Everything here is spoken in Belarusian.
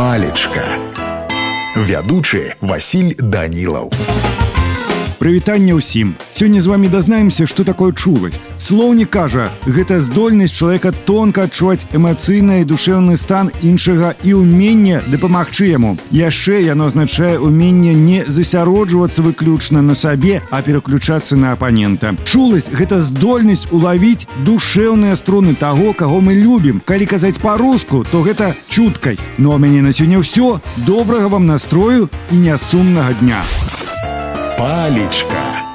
палечка. Вядучы Васіль данілаў прывітанне ўсім. Сёння з вами дазнаемся что такое чуласць слоўнік кажа гэта здольнасць чалавека тонка адчуваць эмацыйны і душэўны стан іншага і ўменне дапамагчы яму. Яшчэ яно азначае уменне не засяроджвацца выключна на сабе а пераключацца на апанента. Чуласць гэта здольнасць улавіць душэўныя струны таго каго мы любім. Калі казаць па-руску то гэта чуткасць. Но ну, мяне на сёння ўсё. Добрага вам настрою і нясумнага дня Палечка.